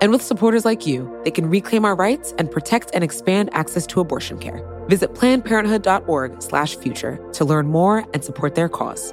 And with supporters like you, they can reclaim our rights and protect and expand access to abortion care. Visit plannedparenthood.org/future to learn more and support their cause.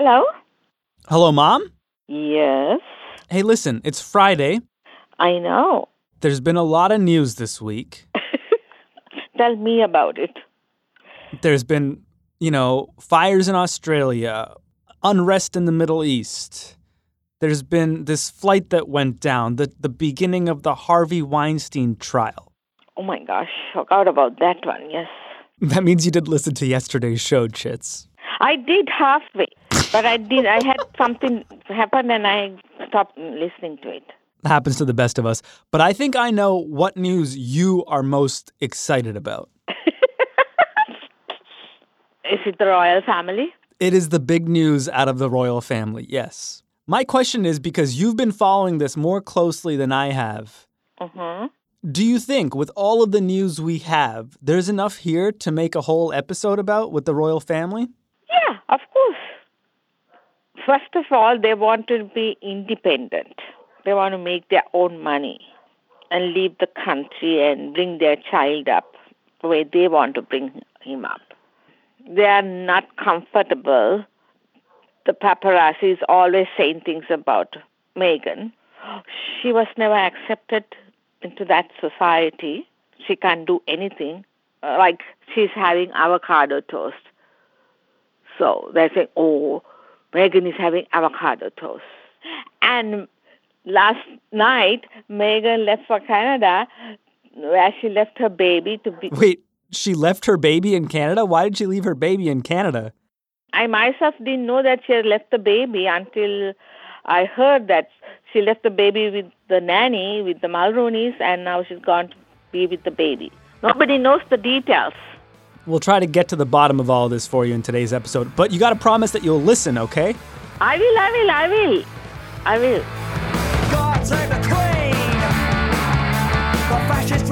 Hello? Hello, Mom? Yes, Hey, listen, it's Friday. I know. There's been a lot of news this week. Tell me about it. There's been, you know, fires in Australia, unrest in the Middle East. There's been this flight that went down, the, the beginning of the Harvey Weinstein trial. Oh my gosh, forgot about that one, yes. That means you did listen to yesterday's show, Chits. I did halfway, but I did. I had something happen and I stopped listening to it. Happens to the best of us. But I think I know what news you are most excited about. Is it the royal family? It is the big news out of the royal family, yes. My question is because you've been following this more closely than I have. Mm-hmm. Do you think, with all of the news we have, there's enough here to make a whole episode about with the royal family? Yeah, of course. First of all, they want to be independent. They want to make their own money and leave the country and bring their child up the way they want to bring him up. They are not comfortable. The paparazzi is always saying things about Meghan. She was never accepted into that society. She can't do anything. Uh, Like she's having avocado toast. So they're saying, oh, Meghan is having avocado toast. And last night, Meghan left for Canada, where she left her baby to be. Wait, she left her baby in Canada? Why did she leave her baby in Canada? I myself didn't know that she had left the baby until I heard that she left the baby with the nanny, with the Mulroney's, and now she's gone to be with the baby. Nobody knows the details. We'll try to get to the bottom of all this for you in today's episode, but you got to promise that you'll listen, okay? I will, I will, I will. I will. God save the Queen, the fascist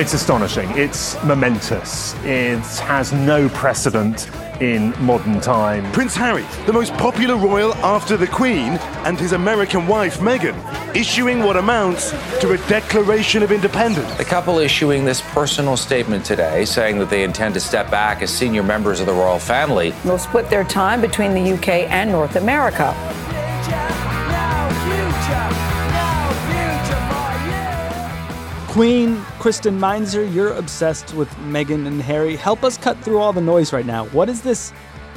It's astonishing. It's momentous. It has no precedent in modern time. Prince Harry, the most popular royal after the Queen and his American wife Meghan, issuing what amounts to a declaration of independence. The couple issuing this personal statement today saying that they intend to step back as senior members of the royal family. They'll split their time between the UK and North America. No future, no future for you. Queen Kristen Meinzer, you're obsessed with Meghan and Harry. Help us cut through all the noise right now. What does this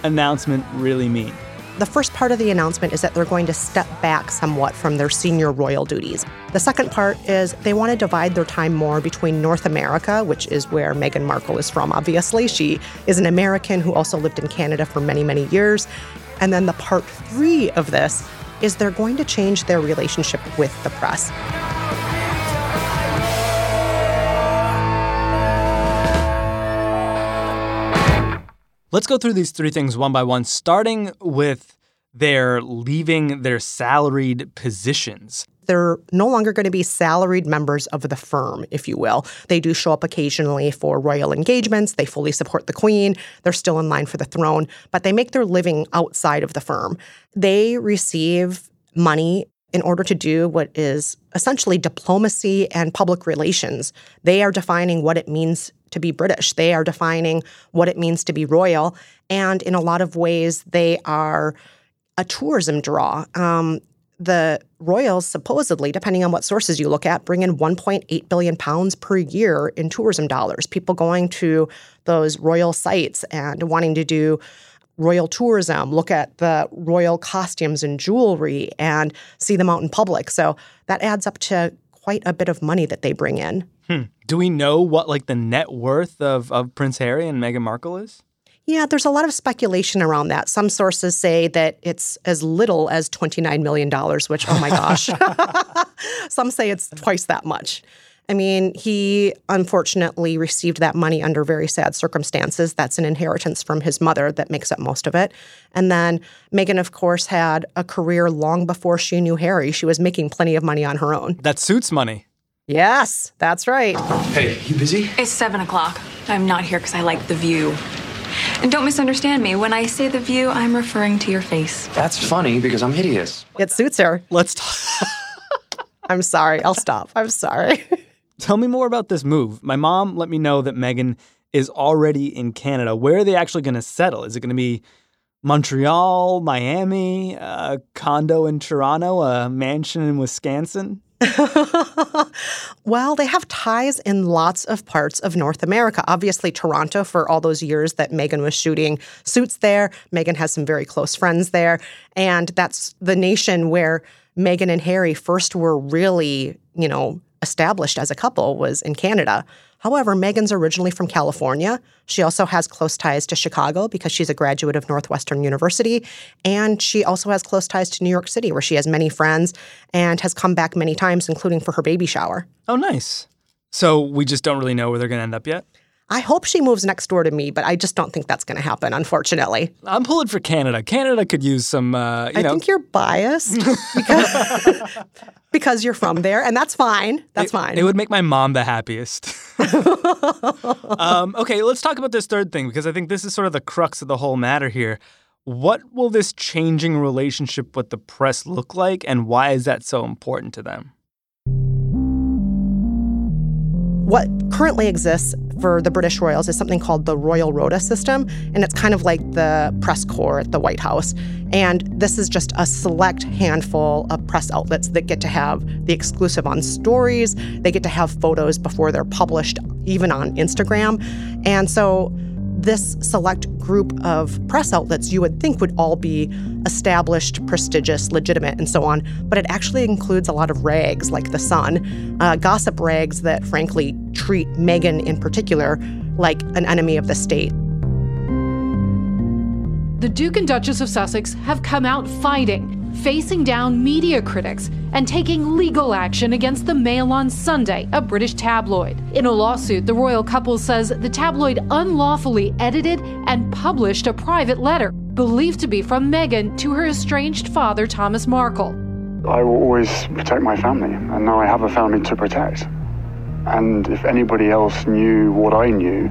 announcement really mean? The first part of the announcement is that they're going to step back somewhat from their senior royal duties. The second part is they want to divide their time more between North America, which is where Meghan Markle is from, obviously. She is an American who also lived in Canada for many, many years. And then the part three of this is they're going to change their relationship with the press. Let's go through these three things one by one, starting with their leaving their salaried positions. They're no longer going to be salaried members of the firm, if you will. They do show up occasionally for royal engagements. They fully support the queen. They're still in line for the throne, but they make their living outside of the firm. They receive money in order to do what is essentially diplomacy and public relations. They are defining what it means to be British. They are defining what it means to be royal. And in a lot of ways, they are a tourism draw. Um, the royals supposedly, depending on what sources you look at, bring in 1.8 billion pounds per year in tourism dollars. People going to those royal sites and wanting to do royal tourism, look at the royal costumes and jewelry, and see them out in public. So that adds up to quite a bit of money that they bring in. Hmm. Do we know what like the net worth of, of Prince Harry and Meghan Markle is? Yeah, there's a lot of speculation around that. Some sources say that it's as little as $29 million, which, oh my gosh. Some say it's twice that much. I mean, he unfortunately received that money under very sad circumstances. That's an inheritance from his mother that makes up most of it. And then Meghan, of course, had a career long before she knew Harry. She was making plenty of money on her own. That suits money. Yes, that's right. Hey, you busy? It's seven o'clock. I'm not here because I like the view. And don't misunderstand me. When I say the view, I'm referring to your face. That's funny because I'm hideous. It suits her. Let's talk. I'm sorry. I'll stop. I'm sorry. Tell me more about this move. My mom let me know that Meghan is already in Canada. Where are they actually going to settle? Is it going to be Montreal, Miami, a condo in Toronto, a mansion in Wisconsin? well, they have ties in lots of parts of North America. Obviously, Toronto, for all those years that Meghan was shooting suits there. Meghan has some very close friends there. And that's the nation where Meghan and Harry first were really, you know, established as a couple was in Canada. However, Meghan's originally from California. She also has close ties to Chicago because she's a graduate of Northwestern University. And she also has close ties to New York City, where she has many friends and has come back many times, including for her baby shower. Oh, nice. So we just don't really know where they're going to end up yet? I hope she moves next door to me, but I just don't think that's going to happen, unfortunately. I'm pulling for Canada. Canada could use some, uh, you I know. think you're biased because, because you're from there, and that's fine. That's it, fine. It would make my mom the happiest. um, okay, let's talk about this third thing because I think this is sort of the crux of the whole matter here. What will this changing relationship with the press look like, and why is that so important to them? What currently exists for the British royals is something called the Royal Rota system, and it's kind of like the press corps at the White House. And this is just a select handful of press outlets that get to have the exclusive on stories. They get to have photos before they're published, even on Instagram. And so this select group of press outlets you would think would all be established, prestigious, legitimate, and so on, but it actually includes a lot of rags like The Sun, uh, gossip rags that frankly treat Meghan in particular like an enemy of the state. The Duke and Duchess of Sussex have come out fighting facing down media critics and taking legal action against the Mail on Sunday, a British tabloid. In a lawsuit, the royal couple says the tabloid unlawfully edited and published a private letter believed to be from Meghan to her estranged father, Thomas Markle. I will always protect my family, and now I have a family to protect. And if anybody else knew what I knew,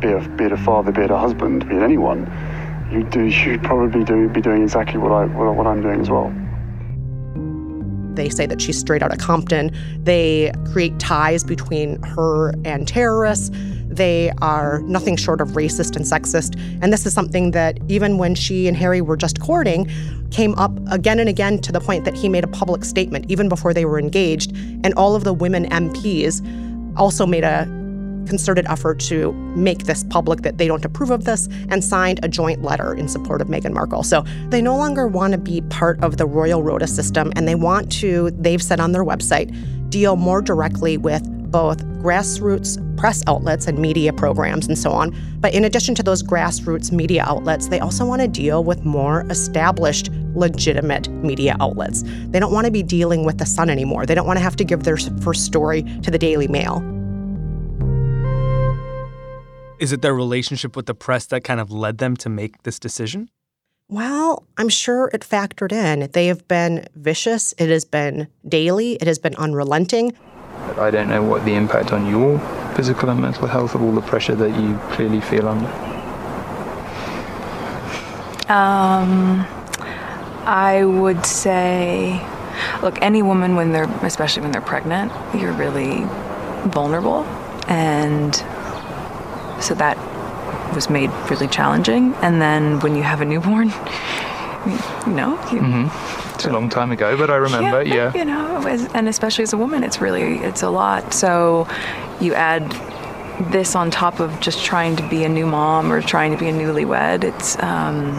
be it, be it a father, be it a husband, be it anyone, you do probably do be doing exactly what I what I'm doing as well. They say that she's straight out of Compton. They create ties between her and terrorists. They are nothing short of racist and sexist. And this is something that, even when she and Harry were just courting, came up again and again to the point that he made a public statement, even before they were engaged. And all of the women MPs also made a concerted effort to make this public that they don't approve of this and signed a joint letter in support of Meghan Markle. So they no longer want to be part of the Royal Rota system and they want to, they've said on their website, deal more directly with both grassroots press outlets and media programs and so on. But in addition to those grassroots media outlets, they also want to deal with more established, legitimate media outlets. They don't want to be dealing with The Sun anymore. They don't want to have to give their first story to the Daily Mail. Is it their relationship with the press that kind of led them to make this decision? Well, I'm sure it factored in. They have been vicious, it has been daily, it has been unrelenting. I don't know what the impact on your physical and mental health of all the pressure that you clearly feel under. Um, I would say, look, any woman when they're, especially when they're pregnant, you're really vulnerable, and so that was made really challenging. And then when you have a newborn, You know, you, hmm It's a long time ago, but I remember. Yeah. You know, as, and especially as a woman, it's really it's a lot. So you add this on top of just trying to be a new mom or trying to be a newlywed. It's um,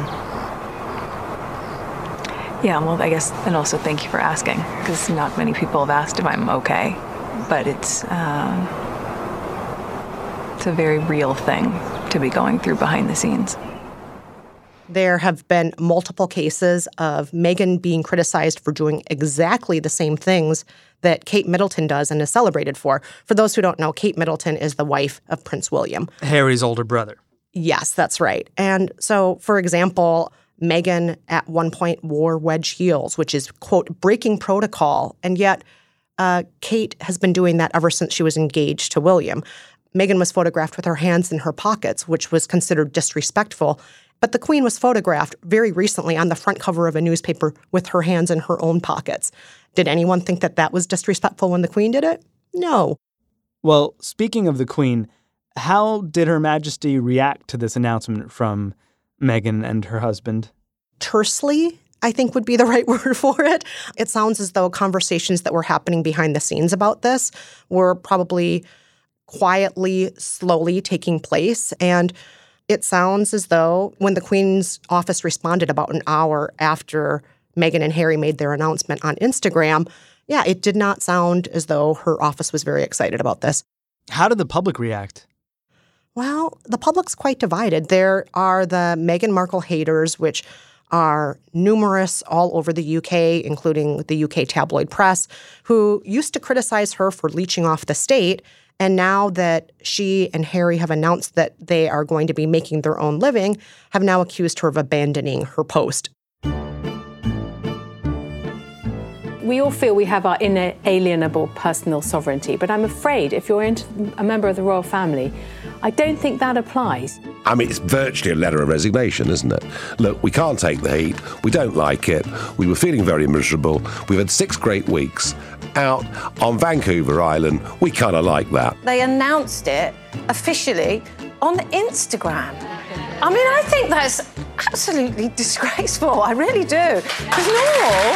yeah. Well, I guess, and also thank you for asking because not many people have asked if I'm okay, but it's um, it's a very real thing to be going through behind the scenes. There have been multiple cases of Meghan being criticized for doing exactly the same things that Kate Middleton does and is celebrated for. For those who don't know, Kate Middleton is the wife of Prince William. Harry's older brother. Yes, that's right. And so, for example, Meghan at one point wore wedge heels, which is, quote, breaking protocol. And yet, uh, Kate has been doing that ever since she was engaged to William. Meghan was photographed with her hands in her pockets, which was considered disrespectful. But the Queen was photographed very recently on the front cover of a newspaper with her hands in her own pockets. Did anyone think that that was disrespectful when the Queen did it? No. Well, speaking of the Queen, how did Her Majesty react to this announcement from Meghan and her husband? Tersely, I think would be the right word for it. It sounds as though conversations that were happening behind the scenes about this were probably quietly, slowly taking place. And it sounds as though when the Queen's office responded about an hour after Meghan and Harry made their announcement on Instagram, yeah, it did not sound as though her office was very excited about this. How did the public react? Well, the public's quite divided. There are the Meghan Markle haters, which are numerous all over the UK, including the UK tabloid press, who used to criticize her for leeching off the state. And now that she and Harry have announced that they are going to be making their own living, have now accused her of abandoning her post. We all feel we have our inalienable personal sovereignty, but I'm afraid if you're a member of the royal family, I don't think that applies. I mean, it's virtually a letter of resignation, isn't it? Look, we can't take the heat. We don't like it. We were feeling very miserable. We've had six great weeks out on Vancouver Island. We kind of like that. They announced it officially on Instagram. I mean, I think that's absolutely disgraceful. I really do. Because normal.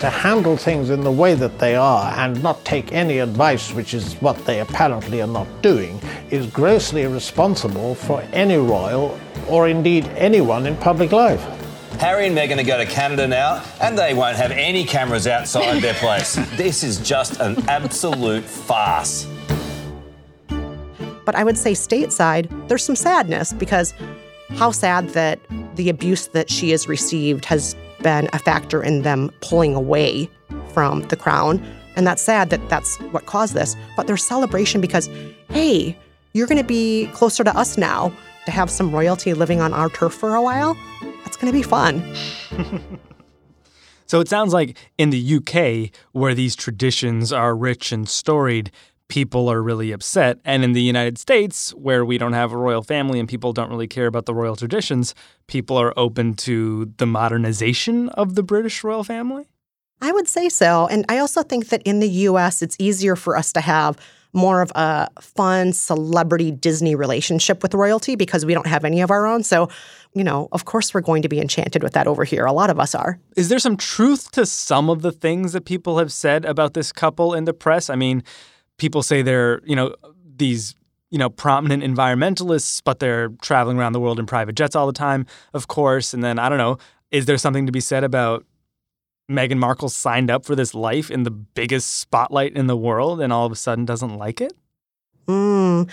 to handle things in the way that they are and not take any advice, which is what they apparently are not doing, is grossly irresponsible for any royal or indeed anyone in public life. Harry and Meghan are going to Canada now, and they won't have any cameras outside their place. This is just an absolute farce. But I would say stateside, there's some sadness because how sad that the abuse that she has received has been a factor in them pulling away from the crown. And that's sad that that's what caused this. But there's celebration because, hey, you're going to be closer to us now to have some royalty living on our turf for a while. That's going to be fun. So it sounds like in the UK, where these traditions are rich and storied, people are really upset. And in the United States, where we don't have a royal family and people don't really care about the royal traditions, people are open to the modernization of the British royal family? I would say so. And I also think that in the US, it's easier for us to have more of a fun celebrity Disney relationship with royalty because we don't have any of our own. So, you know, of course we're going to be enchanted with that over here. A lot of us are. Is there some truth to some of the things that people have said about this couple in the press? I mean, people say they're, you know, these you know, prominent environmentalists, but they're traveling around the world in private jets all the time, of course. And then I don't know, is there something to be said about Meghan Markle signed up for this life in the biggest spotlight in the world and all of a sudden doesn't like it? Mm,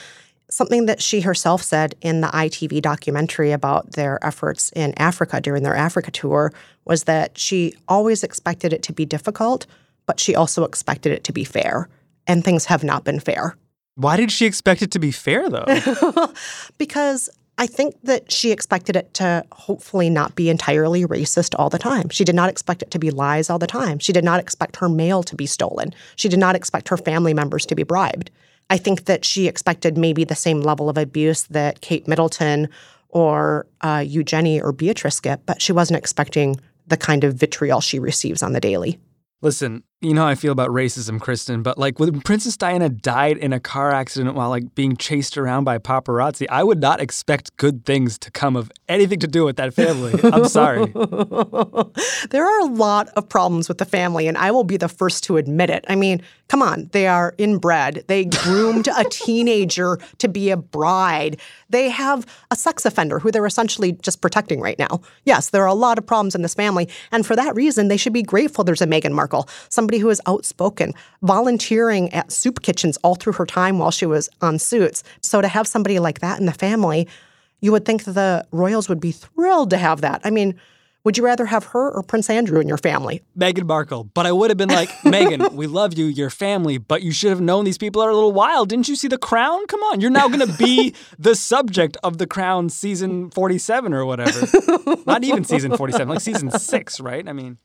something that she herself said in the ITV documentary about their efforts in Africa during their Africa tour was that she always expected it to be difficult, but she also expected it to be fair. And things have not been fair. Why did she expect it to be fair, though? because I think that she expected it to hopefully not be entirely racist all the time. She did not expect it to be lies all the time. She did not expect her mail to be stolen. She did not expect her family members to be bribed. I think that she expected maybe the same level of abuse that Kate Middleton or uh, Eugenie or Beatrice get, but she wasn't expecting the kind of vitriol she receives on the daily. Listen, you know how I feel about racism, Kristen, but like when Princess Diana died in a car accident while like being chased around by paparazzi, I would not expect good things to come of anything to do with that family. I'm sorry. there are a lot of problems with the family, and I will be the first to admit it. I mean, come on, they are inbred. They groomed a teenager to be a bride. They have a sex offender who they're essentially just protecting right now. Yes, there are a lot of problems in this family, and for that reason, they should be grateful there's a Meghan Markle, somebody was outspoken, volunteering at soup kitchens all through her time while she was on Suits. So to have somebody like that in the family, you would think the royals would be thrilled to have that. I mean, would you rather have her or Prince Andrew in your family? Meghan Markle. But I would have been like, Meghan, we love you, your family, but you should have known these people are a little wild. Didn't you see The Crown? Come on, you're now going to be the subject of The Crown season 47 or whatever. Not even season 47, like season six, right? I mean,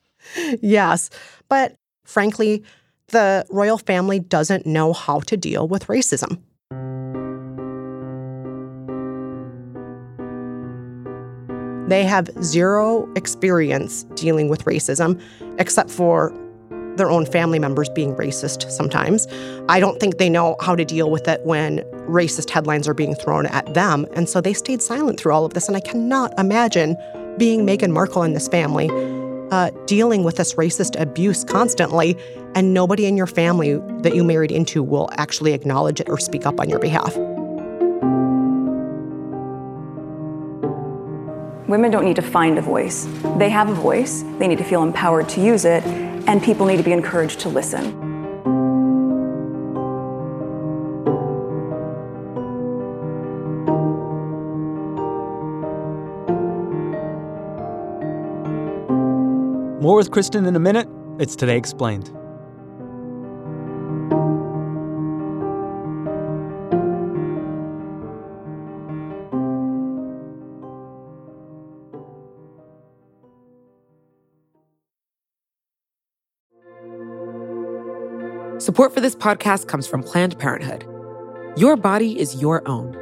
yes. But frankly, the royal family doesn't know how to deal with racism. They have zero experience dealing with racism, except for their own family members being racist sometimes. I don't think they know how to deal with it when racist headlines are being thrown at them. And so they stayed silent through all of this. And I cannot imagine being Meghan Markle in this family, uh, dealing with this racist abuse constantly, and nobody in your family that you married into will actually acknowledge it or speak up on your behalf. Women don't need to find a voice. They have a voice, they need to feel empowered to use it, and people need to be encouraged to listen. More with Kristen in a minute. It's Today Explained. Support for this podcast comes from Planned Parenthood. Your body is your own.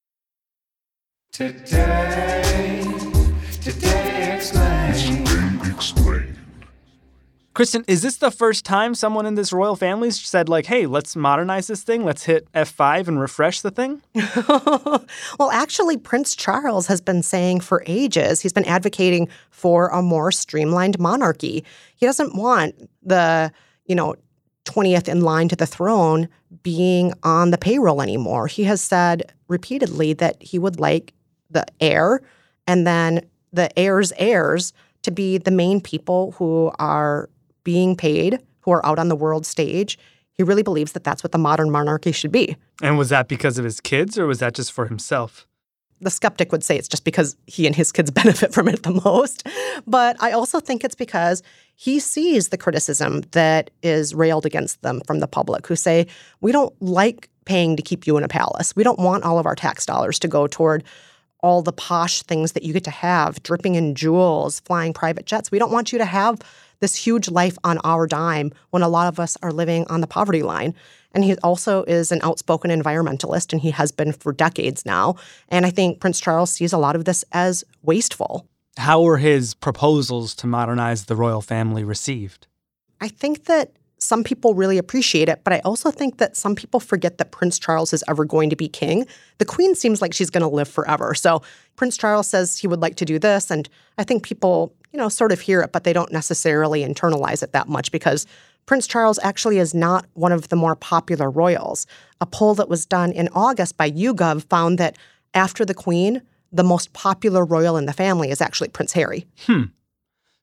Today, today explain. Kristen, is this the first time someone in this royal family said, like, hey, let's modernize this thing? Let's hit F5 and refresh the thing? well, actually, Prince Charles has been saying for ages, he's been advocating for a more streamlined monarchy. He doesn't want the, you know, 20th in line to the throne being on the payroll anymore. He has said repeatedly that he would like the heir and then the heir's heirs to be the main people who are being paid, who are out on the world stage. He really believes that that's what the modern monarchy should be. And was that because of his kids or was that just for himself? The skeptic would say it's just because he and his kids benefit from it the most. But I also think it's because he sees the criticism that is railed against them from the public who say, we don't like paying to keep you in a palace. We don't want all of our tax dollars to go toward all the posh things that you get to have, dripping in jewels, flying private jets. We don't want you to have this huge life on our dime when a lot of us are living on the poverty line. And he also is an outspoken environmentalist, and he has been for decades now. And I think Prince Charles sees a lot of this as wasteful. How were his proposals to modernize the royal family received? I think that some people really appreciate it, but I also think that some people forget that Prince Charles is ever going to be king. The queen seems like she's going to live forever. So Prince Charles says he would like to do this, and I think people, you know, sort of hear it, but they don't necessarily internalize it that much because Prince Charles actually is not one of the more popular royals. A poll that was done in August by YouGov found that after the queen, the most popular royal in the family is actually Prince Harry. Hmm.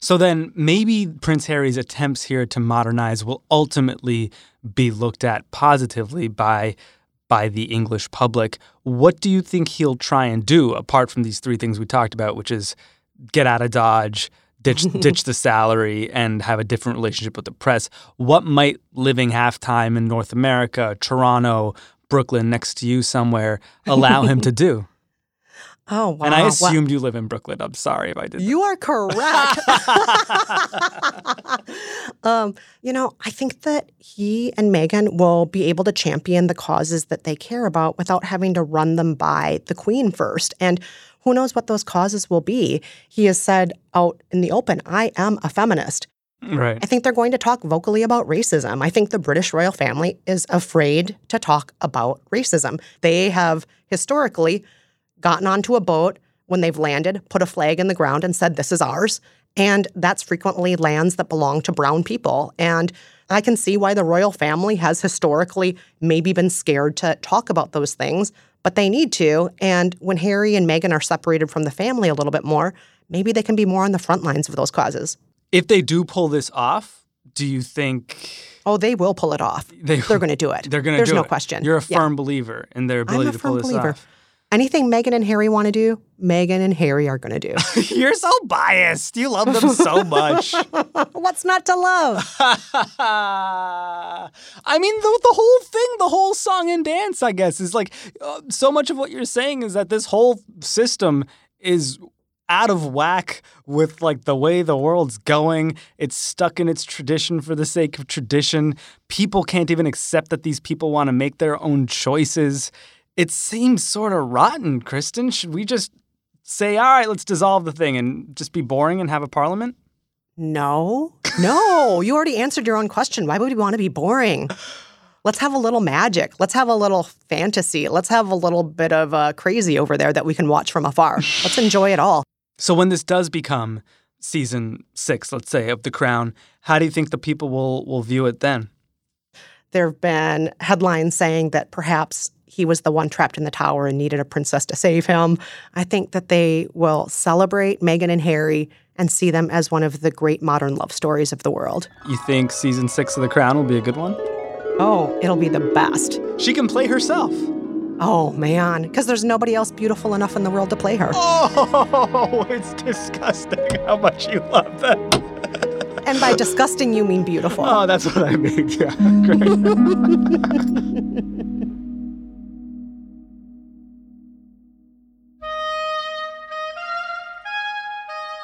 So then maybe Prince Harry's attempts here to modernize will ultimately be looked at positively by by the English public. What do you think he'll try and do apart from these three things we talked about, which is get out of Dodge, ditch ditch the salary and have a different relationship with the press? What might living half-time in North America, Toronto, Brooklyn next to you somewhere allow him to do? Oh, wow. And I Wow. assumed you live in Brooklyn. I'm sorry if I did. You are correct. um, you know, I think that he and Meghan will be able to champion the causes that they care about without having to run them by the Queen first. And who knows what those causes will be? He has said out in the open, I am a feminist. Right. I think they're going to talk vocally about racism. I think the British royal family is afraid to talk about racism. They have historically gotten onto a boat when they've landed, put a flag in the ground, and said, This is ours. And that's frequently lands that belong to brown people. And I can see why the royal family has historically maybe been scared to talk about those things, but they need to. And when Harry and Meghan are separated from the family a little bit more, maybe they can be more on the front lines of those causes. If they do pull this off, do you think Oh, they will pull it off. They- are going to do it. they're going to There's do no it? question. You're a Yeah. firm believer in their ability I'm a to pull firm this believer. off. Anything Meghan and Harry want to do, Meghan and Harry are going to do. You're so biased. You love them so much. What's not to love? I mean, the, the whole thing, the whole song and dance, I guess, is like uh, so much of what you're saying is that this whole system is out of whack with like the way the world's going. It's stuck in its tradition for the sake of tradition. People can't even accept that these people want to make their own choices. It seems sort of rotten, Kristen. Should we just say, all right, let's dissolve the thing and just be boring and have a parliament? No, no. You already answered your own question. Why would we want to be boring? Let's have a little magic. Let's have a little fantasy. Let's have a little bit of uh, crazy over there that we can watch from afar. Let's enjoy it all. So when this does become season six, let's say, of The Crown, how do you think the people will will view it then? There have been headlines saying that perhaps he was the one trapped in the tower and needed a princess to save him. I think that they will celebrate Meghan and Harry and see them as one of the great modern love stories of the world. You think season six of The Crown will be a good one? Oh, it'll be the best. She can play herself. Oh, man. Because there's nobody else beautiful enough in the world to play her. Oh, it's disgusting how much you love that. And by disgusting, you mean beautiful. Oh, that's what I mean. Yeah, great.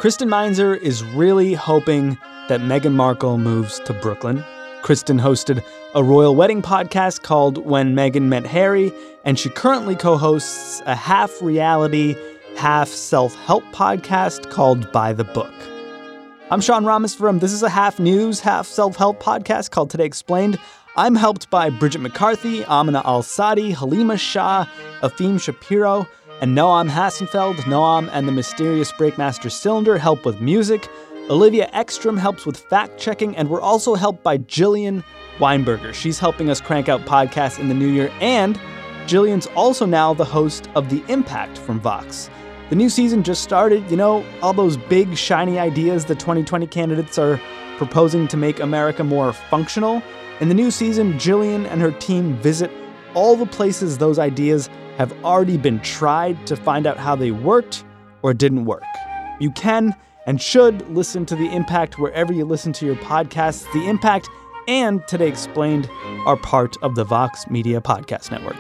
Kristen Meinzer is really hoping that Meghan Markle moves to Brooklyn. Kristen hosted a royal wedding podcast called When Meghan Met Harry, and she currently co hosts a half reality, half self help podcast called By the Book. I'm Sean Ramos from This is a half news, half self help podcast called Today Explained. I'm helped by Bridget McCarthy, Amina Al Sadi, Halima Shah, Efim Shapiro, and Noam Hassenfeld. Noam and the mysterious Breakmaster Cylinder help with music. Olivia Ekstrom helps with fact checking, and we're also helped by Jillian Weinberger. She's helping us crank out podcasts in the new year, and Jillian's also now the host of The Impact from Vox. The new season just started. You know, all those big, shiny ideas the 2020 candidates are proposing to make America more functional. In the new season, Jillian and her team visit all the places those ideas have already been tried to find out how they worked or didn't work. You can and should listen to The Impact wherever you listen to your podcasts. The Impact and Today Explained are part of the Vox Media Podcast Network.